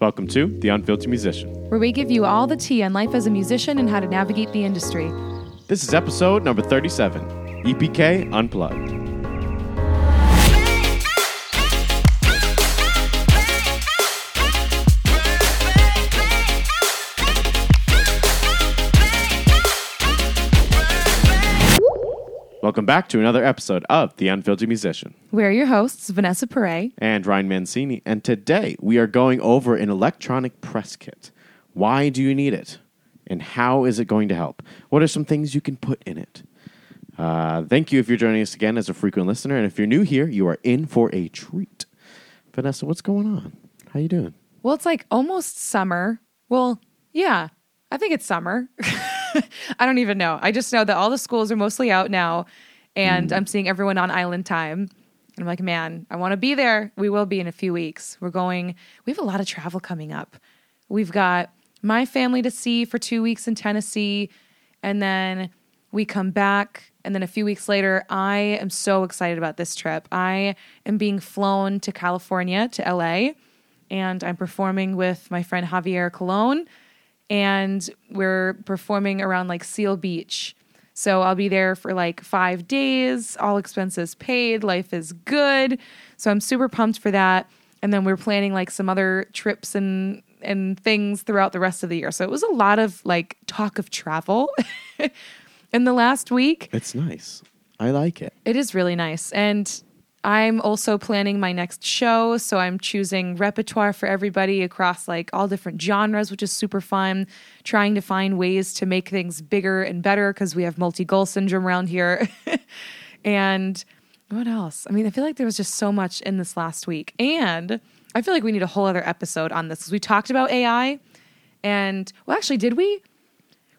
Welcome to The Unfiltered Musician. where we give you all the tea on life as a musician and how to navigate the industry. This is episode number 37 EPK Unplugged. Welcome back to another episode of The Unfiltered Musician. We're your hosts, Vanessa Pere. and Ryan Mancini. And today we are going over an electronic press kit. Why do you need it? And how is it going to help? What are some things you can put in it? Uh, thank you if you're joining us again as a frequent listener. And if you're new here, you are in for a treat. Vanessa, what's going on? How are you doing? Well, it's like almost summer. Well, yeah, I think it's summer. I don't even know. I just know that all the schools are mostly out now and mm. I'm seeing everyone on island time. And I'm like, man, I want to be there. We will be in a few weeks. We're going, we have a lot of travel coming up. We've got my family to see for two weeks in Tennessee. And then we come back. And then a few weeks later, I am so excited about this trip. I am being flown to California, to LA, and I'm performing with my friend Javier Colon. And we're performing around like Seal Beach. So I'll be there for like five days, all expenses paid. Life is good. So I'm super pumped for that. And then we're planning like some other trips and and things throughout the rest of the year. So it was a lot of like talk of travel in the last week. It's nice. I like it. It is really nice. And I'm also planning my next show. So I'm choosing repertoire for everybody across like all different genres, which is super fun. Trying to find ways to make things bigger and better because we have multi goal syndrome around here. and what else? I mean, I feel like there was just so much in this last week. And I feel like we need a whole other episode on this because we talked about AI. And well, actually, did we?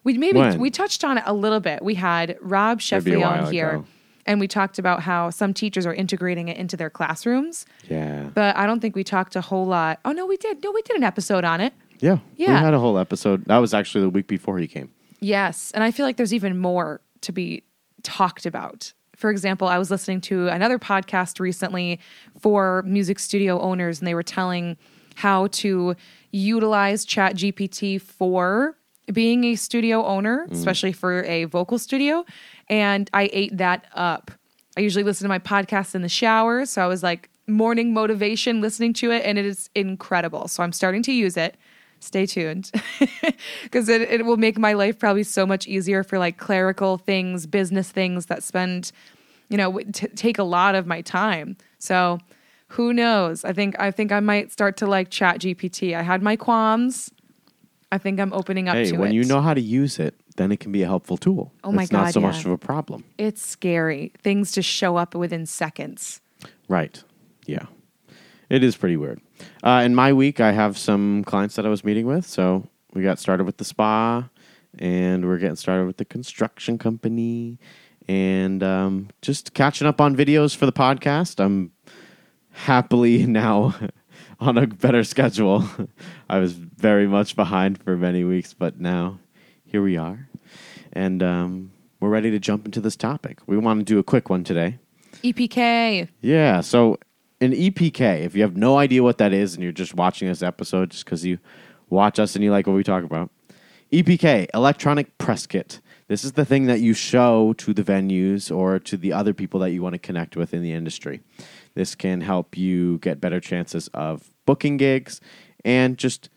We maybe When? we touched on it a little bit. We had Rob Maybe a Sheffley while on here, ago. And we talked about how some teachers are integrating it into their classrooms. Yeah. But I don't think we talked a whole lot. Oh no, we did. No, we did an episode on it. Yeah. Yeah. We had a whole episode. That was actually the week before he came. Yes, and I feel like there's even more to be talked about. For example, I was listening to another podcast recently for music studio owners, and they were telling how to utilize ChatGPT for being a studio owner, mm. especially for a vocal studio. And I ate that up. I usually listen to my podcast in the shower, so I was like morning motivation listening to it, and it is incredible. So I'm starting to use it. Stay tuned. Because it, it will make my life probably so much easier for like clerical things business things that spend you know t- take a lot of my time. So who knows? I think i think i might start to like chat gpt i had my qualms. I think i'm opening up Hey, to when it. you know how to use it, then it can be a helpful tool. Oh my god. it's not so yeah. much of a problem. it's scary things just show up within seconds Right. Yeah. It is pretty weird. Uh, in my week, I have some clients that I was meeting with. So we got started with the spa, and we're getting started with the construction company, and um, just catching up on videos for the podcast. I'm happily now on a better schedule. I was very much behind for many weeks, but now here we are. And um, we're ready to jump into this topic. We want to do a quick one today. epk Yeah. So an EPK, if you have no idea what that is and you're just watching this episode just because you watch us and you like what we talk about, EPK, electronic press kit. This is the thing that you show to the venues or to the other people that you want to connect with in the industry. This can help you get better chances of booking gigs and just,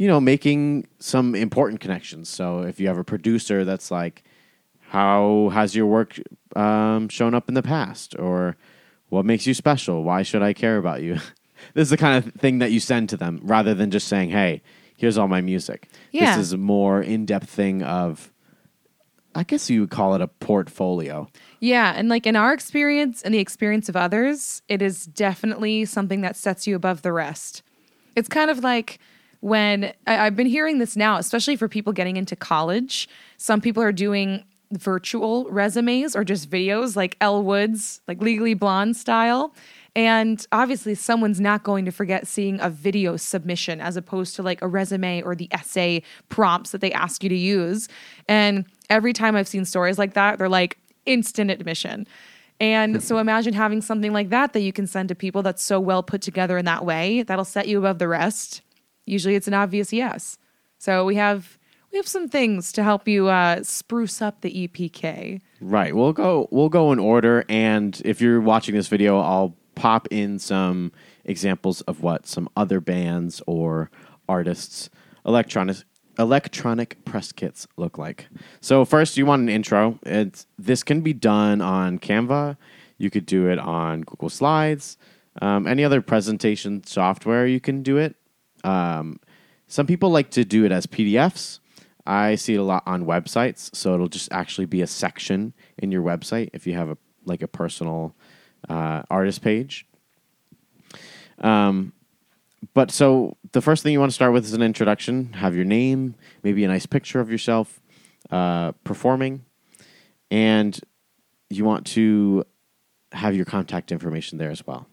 you know, making some important connections. So if you have a producer that's like, how has your work um, shown up in the past or what makes you special why should i care about you this is the kind of thing that you send to them rather than just saying hey here's all my music Yeah. this is a more in-depth thing of i guess you would call it a portfolio Yeah, and like in our experience and the experience of others, it is definitely something that sets you above the rest. It's kind of like when I, I've been hearing this now, especially for people getting into college. Some people are doing virtual resumes or just videos like Elle Woods, like Legally Blonde style. And obviously, someone's not going to forget seeing a video submission as opposed to like a resume or the essay prompts that they ask you to use. And every time I've seen stories like that, they're like instant admission. And so imagine having something like that that you can send to people that's so well put together in that way that'll set you above the rest. Usually it's an obvious yes. So we have we have some things to help you uh, spruce up the EPK. Right. We'll go we'll go in order and if you're watching this video, I'll pop in some examples of what some other bands or artists electronic electronic press kits look like. So first you want an intro. It's this can be done on Canva. You could do it on Google Slides. Um, any other presentation software you can do it. Um, some people like to do it as PDFs. I see it a lot on websites, so it'll just actually be a section in your website if you have a like a personal uh, artist page. Um, but so the first thing you want to start with is an introduction. Have your name, maybe a nice picture of yourself uh, performing, and you want to have your contact information there as well.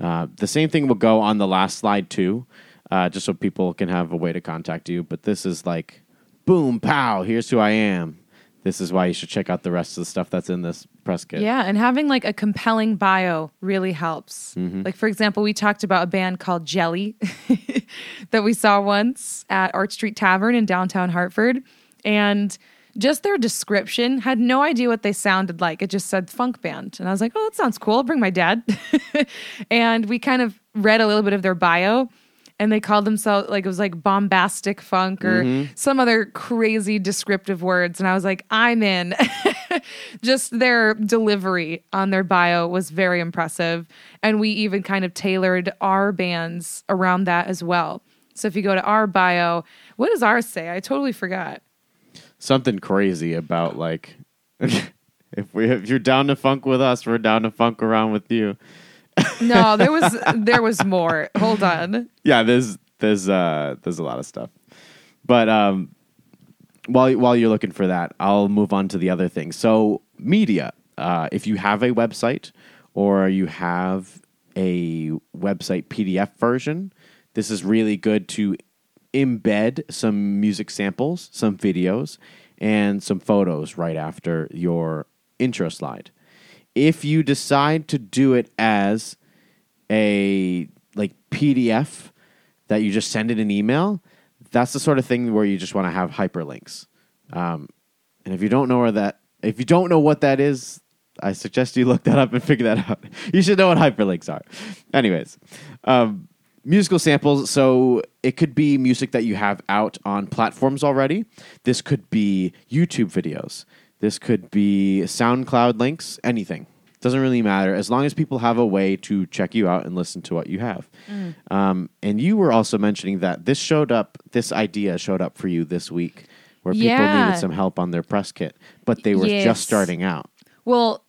Uh, the same thing will go on the last slide too, uh, just so people can have a way to contact you. But this is like, boom, pow, here's who I am. This is why you should check out the rest of the stuff that's in this press kit. Yeah, and having like a compelling bio really helps. Like for example, we talked about a band called Jelly that we saw once at Arch Street Tavern in downtown Hartford, and just their description had no idea what they sounded like. It just said funk band, and I was like, "Oh, that sounds cool. I'll bring my dad." and we kind of read a little bit of their bio, and they called themselves like it was like bombastic funk or mm-hmm. some other crazy descriptive words, and I was like, "I'm in." just their delivery on their bio was very impressive. And we even kind of tailored our bands around that as well. So if you go to our bio, what does ours say? I totally forgot. Something crazy about like, if we if you're down to funk with us, we're down to funk around with you. No, there was there was more. Hold on. yeah, there's there's uh there's a lot of stuff. But um while while you're looking for that, I'll move on to the other thing. So media. Uh, if you have a website or you have a website PDF version, this is really good to embed some music samples, some videos, and some photos right after your intro slide. If you decide to do it as a like PDF that you just send in an email, that's the sort of thing where you just want to have hyperlinks. Um, and if you don't know where that, if you don't know what that is, I suggest you look that up and figure that out. You should know what hyperlinks are. Anyways, um, musical samples. So it could be music that you have out on platforms already. This could be YouTube videos. This could be SoundCloud links. Anything doesn't really matter as long as people have a way to check you out and listen to what you have. Um, and you were also mentioning that this showed up. This idea showed up for you this week, where people Yeah. needed some help on their press kit, but they were Yes. just starting out. Well,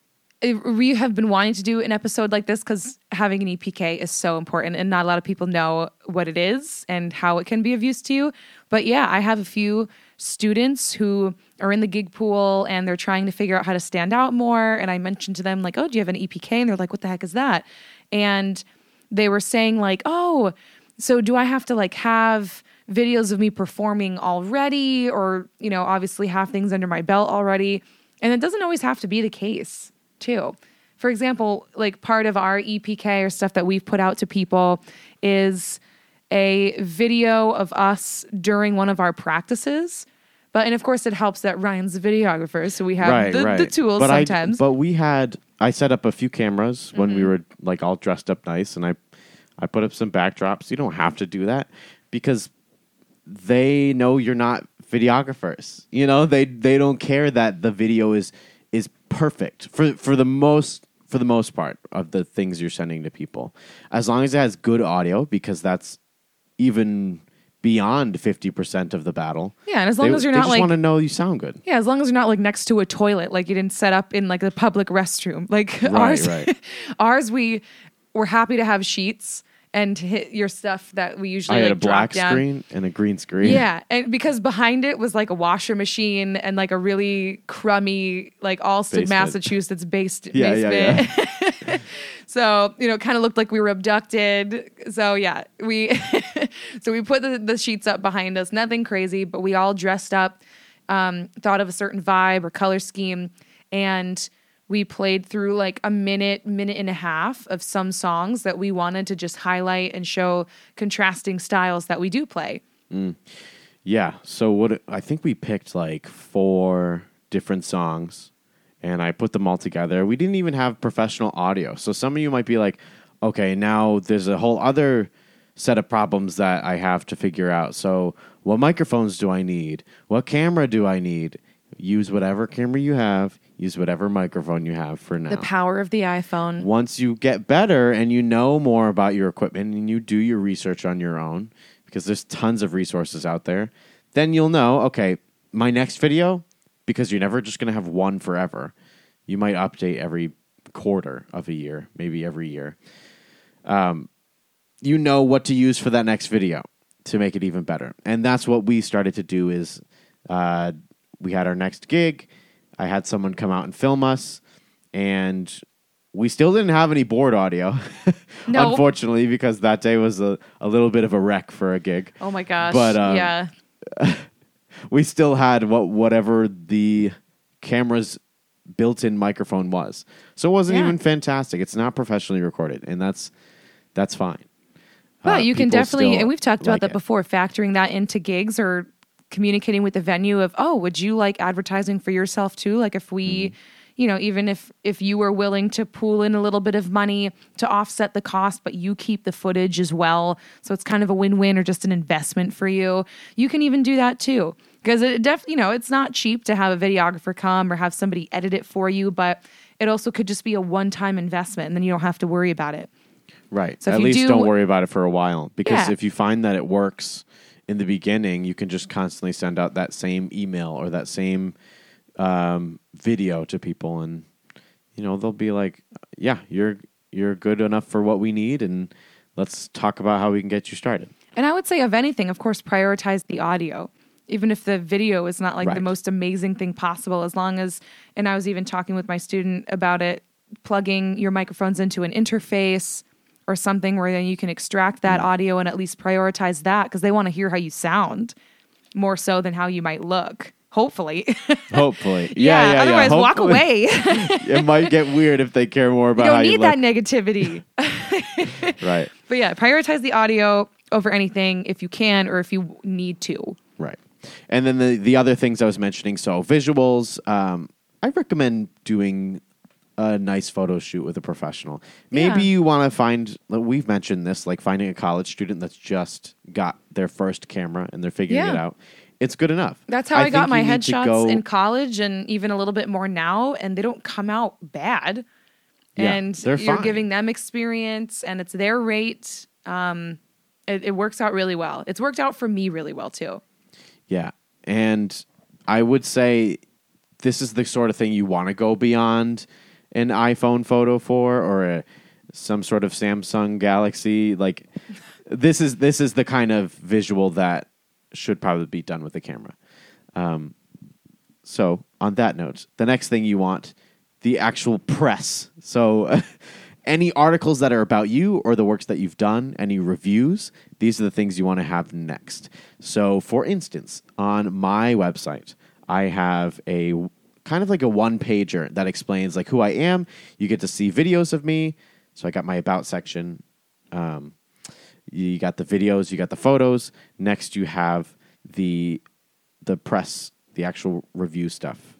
we have been wanting to do an episode like this because having an EPK is so important, and not a lot of people know what it is and how it can be of use to you. But yeah, I have a few students who are in the gig pool and they're trying to figure out how to stand out more. And I mentioned to them, like, oh, do you have an EPK? And they're like, what the heck is that? And they were saying, like, oh, so do I have to like have videos of me performing already or, you know, obviously have things under my belt already? And it doesn't always have to be the case, too. For example, like part of our EPK or stuff that we've put out to people is a video of us during one of our practices. But and of course it helps that Ryan's a videographer, so we have right, the, right. the tools but sometimes. Mm-hmm. I, but we had I set up a few cameras when we were like all dressed up nice, and I I put up some backdrops. You don't have to do that because they know you're not videographers. You know they they don't care that the video is is perfect for for the most for the most part of the things you're sending to people, as long as it has good audio because that's even beyond 50% of the battle. Yeah, and as long They- as you're not, just like- want to know you sound good. Yeah, as long as you're not like next to a toilet, like you didn't set up in like the public restroom. Like Right, ours, right. ours, we were happy to have sheets and hit your stuff that we usually I like had a black down. screen and a green screen. Yeah, and because behind it was like a washer machine and like a really crummy, like Allston, Basement. Massachusetts based Yeah, yeah, basement. so you know, it kind of looked like we were abducted. So yeah, we so we put the, the sheets up behind us. Nothing crazy, but we all dressed up, um, thought of a certain vibe or color scheme, and we played through like a minute, minute and a half of some songs that we wanted to just highlight and show contrasting styles that we do play. Yeah. So what I think we picked like four different songs and I put them all together. We didn't even have professional audio. So some of you might be like, okay, now there's a whole other set of problems that I have to figure out. So what microphones do I need? What camera do I need? Use whatever camera you have, use whatever microphone you have for now. The power of the iPhone. Once you get better and you know more about your equipment and you do your research on your own, because there's tons of resources out there, then you'll know, okay, my next video, because you're never just going to have one forever, you might update every quarter of a year, maybe every year. Um, you know what to use for that next video to make it even better. And that's what we started to do is uh, we had our next gig. I had someone come out and film us, and we still didn't have any board audio, No. unfortunately, because that day was a, a little bit of a wreck for a gig. Oh my gosh. But, um, yeah. We still had what whatever the camera's built-in microphone was, so it wasn't Yeah. even fantastic. It's not professionally recorded, and that's that's fine. But Uh, you can definitely, and we've talked about like that it. before, factoring that into gigs or communicating with the venue of, oh, would you like advertising for yourself too? Like if we, Mm-hmm. you know, even if if you were willing to pool in a little bit of money to offset the cost, but you keep the footage as well, so it's kind of a win-win or just an investment for you. You can even do that too. Because it def, you know, it's not cheap to have a videographer come or have somebody edit it for you, but it also could just be a one-time investment, and then you don't have to worry about it. Right. So At least do- do, not worry about it for a while because Yeah. if you find that it works in the beginning, you can just constantly send out that same email or that same um, video to people, and you know they'll be like, "Yeah, you're you're good enough for what we need, and let's talk about how we can get you started." And I would say, of anything, of course, prioritize the audio. Even if the video is not like the most amazing thing possible, as long as, and I was even talking with my student about it, plugging your microphones into an interface or something where then you can extract that audio and at least prioritize that because they want to hear how you sound more so than how you might look. Hopefully. Hopefully, yeah, yeah, yeah. Otherwise, walk away. it might get weird if they care more about you don't you need look. that negativity. right, but yeah, prioritize the audio over anything if you can or if you need to. right. And then the the other things I was mentioning, so visuals. Um, I recommend doing a nice photo shoot with a professional. Maybe Yeah. you want to find. We've mentioned this, like finding a college student that's just got their first camera and they're figuring it Yeah. out. It's good enough. That's how I, got think my you need to headshots go- in college and even a little bit more now, and they don't come out bad. Yeah, and they're you're fine. giving them experience, and it's their rate. Um, it, it works out really well. It's worked out for me really well too. Yeah. And I would say this is the sort of thing you want to go beyond an iPhone photo for or a, some sort of Samsung Galaxy like this is this is the kind of visual that should probably be done with the camera. Um, so on that note, the next thing you want the actual press. So any articles that are about you or the works that you've done, any reviews, these are the things you want to have next. So for instance, on my website, I have a kind of like a one pager that explains like who I am. You get to see videos of me. So I got my about section. Um, you got the videos, you got the photos. Next, you have the the press, the actual review stuff,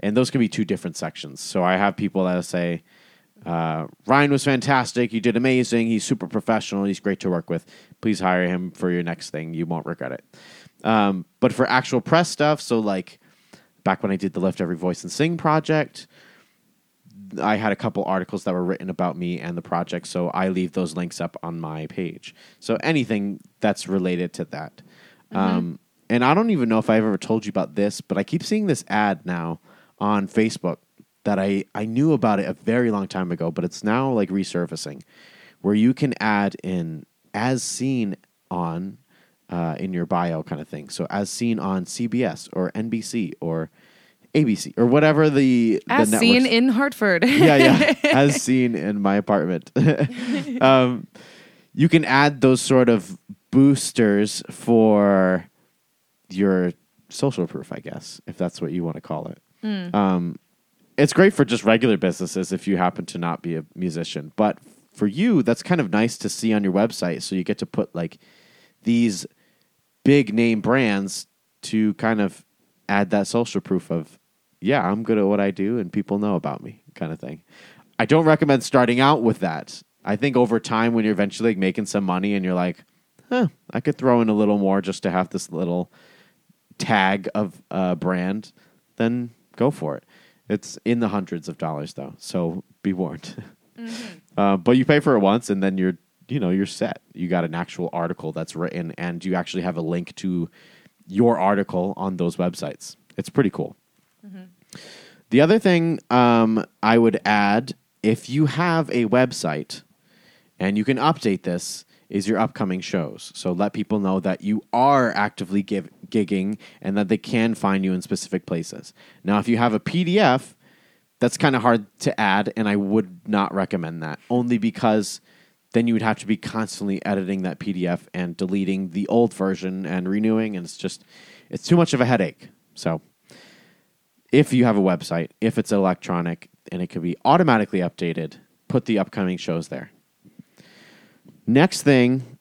and those can be two different sections. So I have people that say, uh, "Ryan was fantastic. You did amazing. He's super professional. He's great to work with. Please hire him for your next thing. You won't regret it." Um, but for actual press stuff, so like back when I did the Lift Every Voice and Sing project, I had a couple articles that were written about me and the project, so I leave those links up on my page. So anything that's related to that. Um, and I don't even know if I've ever told you about this, but I keep seeing this ad now on Facebook that I, I knew about it a very long time ago, but it's now like resurfacing, where you can add in as seen on uh, in your bio kind of thing. So as seen on CBS or NBC or ABC or whatever the As the seen in Hartford. yeah, yeah, as seen in my apartment. um, you can add those sort of boosters for your social proof, I guess, if that's what you want to call it. Um, it's great for just regular businesses if you happen to not be a musician. But for you, that's kind of nice to see on your website. So you get to put like these big name brands to kind of add that social proof of, yeah, I'm good at what I do and people know about me kind of thing. I don't recommend starting out with that. I think over time, when you're eventually like, making some money and you're like, huh, I could throw in a little more just to have this little tag of a brand, then go for it. It's in the hundreds of dollars though, so be warned. Uh, but you pay for it once, and then you're you know you're set. You got an actual article that's written, and you actually have a link to your article on those websites. It's pretty cool. The other thing um, I would add, if you have a website and you can update this, is your upcoming shows. So let people know that you are actively give, gigging and that they can find you in specific places. Now, if you have a PDF, that's kind of hard to add, and I would not recommend that only because then you would have to be constantly editing that PDF and deleting the old version and renewing, and it's just it's too much of a headache. So if you have a website, if it's electronic and it can be automatically updated, put the upcoming shows there. Next thing,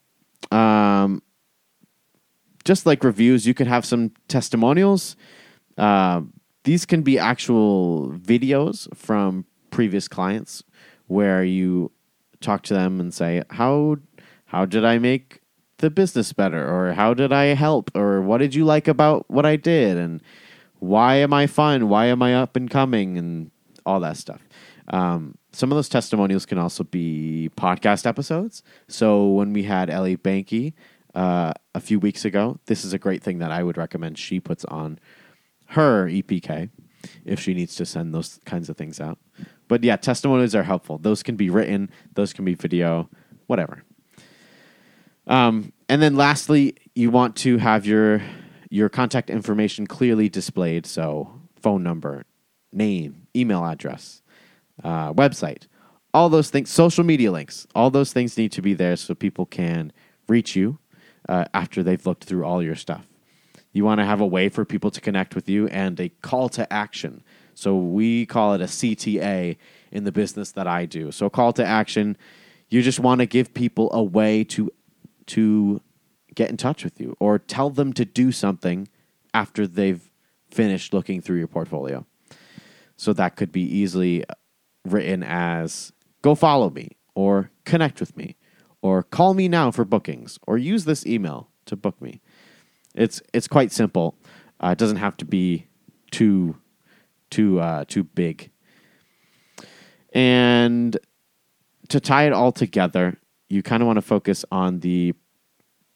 um, just like reviews, you could have some testimonials. Uh, these can be actual videos from previous clients where you talk to them and say, "How how did I make the business better?" or "How did I help?" or "What did you like about what I did?" and "Why am I fun? Why am I up and coming?" and all that stuff. Um, some of those testimonials can also be podcast episodes. So when we had Ellie Banky uh, a few weeks ago, this is a great thing that I would recommend she puts on her EPK if she needs to send those kinds of things out. But yeah, testimonials are helpful. Those can be written, those can be video, whatever. Um, and then lastly, you want to have your your contact information clearly displayed. So phone number, name, email address, uh, website, all those things, social media links, all those things need to be there so people can reach you uh, after they've looked through all your stuff. You want to have a way for people to connect with you and a call to action. So we call it a CTA in the business that I do. So call to action, you just want to give people a way to to get in touch with you or tell them to do something after they've finished looking through your portfolio. So that could be easily written as go follow me or connect with me or call me now for bookings or use this email to book me. It's it's quite simple. Uh, it doesn't have to be too too uh, too big. And to tie it all together, you kind of want to focus on the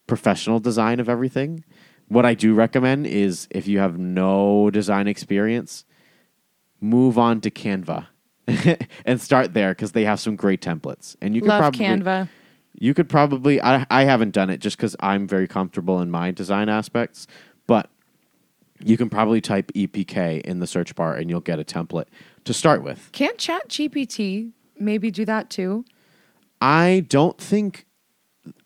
professional design of everything. What I do recommend is if you have no design experience, move on to Canva and start there because they have some great templates. And you can Love probably Canva. you could probably I, I haven't done it just because i'm very comfortable in my design aspects you can probably type epk in the search bar and you'll get a template to start with Can't Chat GPT maybe do that too? i don't think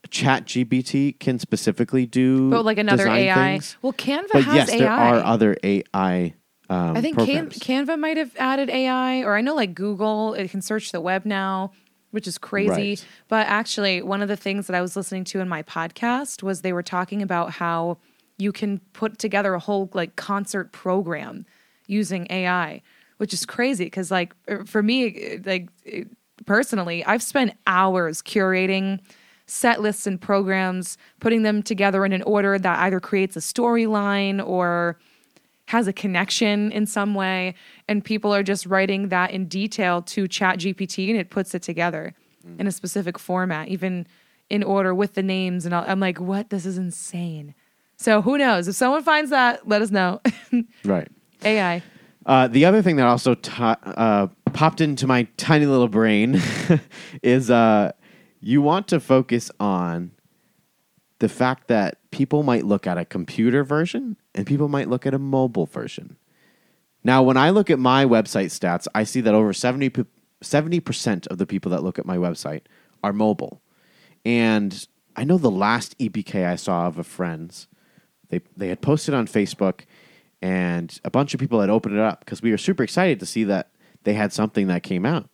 chat gpt can specifically do But like another AI. things. Well, Canva but has yes AI. there are other ai um, I think Can- Canva might have added AI, or I know like Google, it can search the web now, which is crazy. Right. But actually, one of the things that I was listening to in my podcast was they were talking about how you can put together a whole like concert program using AI, which is crazy because like er, for me, like personally, I've spent hours curating set lists and programs, putting them together in an order that either creates a storyline or has a connection in some way and people are just writing that in detail to chat gpt and it puts it together in a specific format even in order with the names and all. i'm like what? This is insane so who knows if someone finds that let us know right ai Uh, the other thing that also t- uh, popped into my tiny little brain is uh, you want to focus on the fact that people might look at a computer version and people might look at a mobile version. Now, when I look at my website stats, I see that over 70, pe- 70% of the people that look at my website are mobile. And I know the last EPK I saw of a friend's, they, they had posted on Facebook and a bunch of people had opened it up because we were super excited to see that they had something that came out.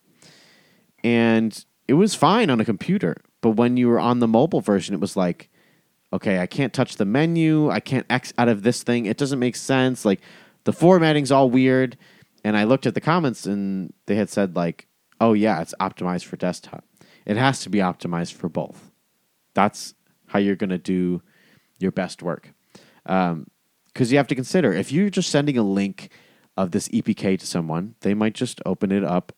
And it was fine on a computer. But when you were on the mobile version, it was like, okay, I can't touch the menu. I can't X out of this thing. It doesn't make sense. Like the formatting's all weird. And I looked at the comments and they had said, like, oh, yeah, it's optimized for desktop. It has to be optimized for both. That's how you're going to do your best work. Because you have to consider if you're just sending a link of this EPK to someone, they might just open it up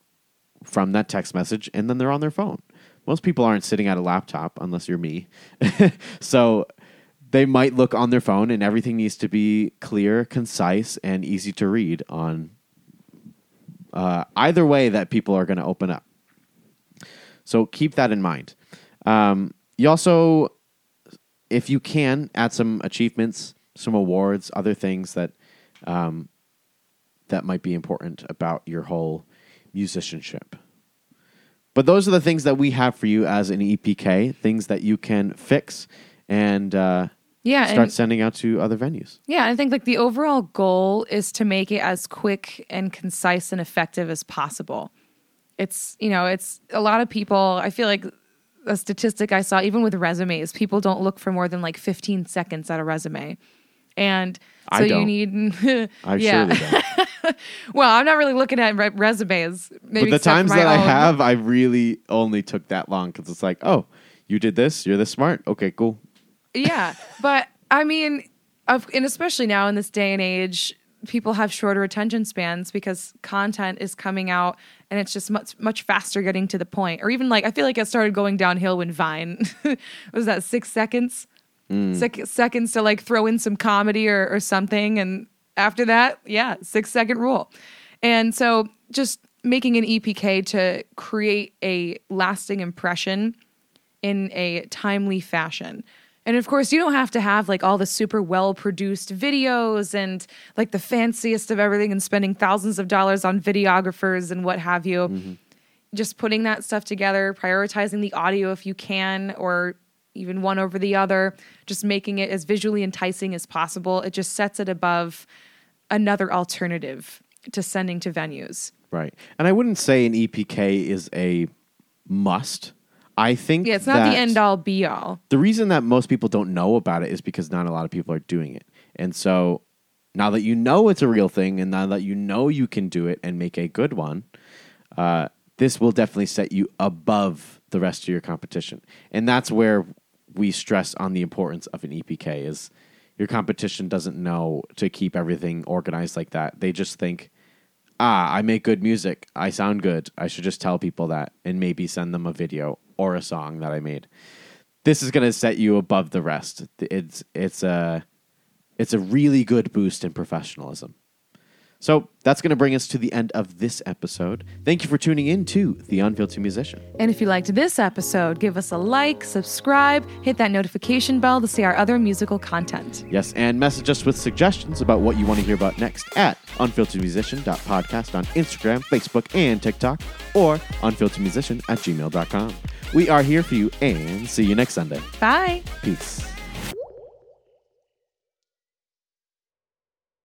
from that text message and then they're on their phone. Most people aren't sitting at a laptop unless you're me. so they might look on their phone and everything needs to be clear, concise, and easy to read on uh, either way that people are going to open up. So keep that in mind. Um, you also, if you can, add some achievements, some awards, other things that um, that might be important about your whole musicianship. But those are the things that we have for you as an EPK, things that you can fix and uh, Yeah, start and- sending out to other venues. Yeah, I think like the overall goal is to make it as quick and concise and effective as possible. It's, you know, it's a lot of people, I feel like a statistic I saw even with resumes, people don't look for more than like 15 seconds at a resume. And so you need I yeah. surely don't. well, I'm not really looking at re- resumes. Maybe but the times that I own. have, I really only took that long because it's like, oh, you did this, you're this smart. Okay, cool. yeah, but I mean, of, and especially now in this day and age, people have shorter attention spans because content is coming out and it's just much much faster getting to the point. Or even like I feel like it started going downhill when Vine was that six seconds, Mm. six seconds to like throw in some comedy or, or something, and after that, yeah, six second rule. And so just making an EPK to create a lasting impression in a timely fashion. And of course, you don't have to have like all the super well produced videos and like the fanciest of everything and spending thousands of dollars on videographers and what have you. Mm-hmm. Just putting that stuff together, prioritizing the audio if you can, or even one over the other, just making it as visually enticing as possible. It just sets it above another alternative to sending to venues. Right. And I wouldn't say an EPK is a must. I think Yeah, it's not the end all be all. The reason that most people don't know about it is because not a lot of people are doing it. And so now that you know it's a real thing and now that you know you can do it and make a good one, uh, this will definitely set you above the rest of your competition. And that's where we stress on the importance of an EPK is your competition doesn't know to keep everything organized like that. They just think, ah, I make good music. I sound good. I should just tell people that and maybe send them a video or a song that I made. This is going to set you above the rest. It's it's a it's a really good boost in professionalism. So that's going to bring us to the end of this episode. Thank you for tuning in to The Unfiltered Musician. And if you liked this episode, give us a like, subscribe, hit that notification bell to see our other musical content. Yes, and message us with suggestions about what you want to hear about next at unfilteredmusician.podcast on Instagram, Facebook, and TikTok, or unfilteredmusician at gmail.com. We are here for you and see you next Sunday. Bye. Peace.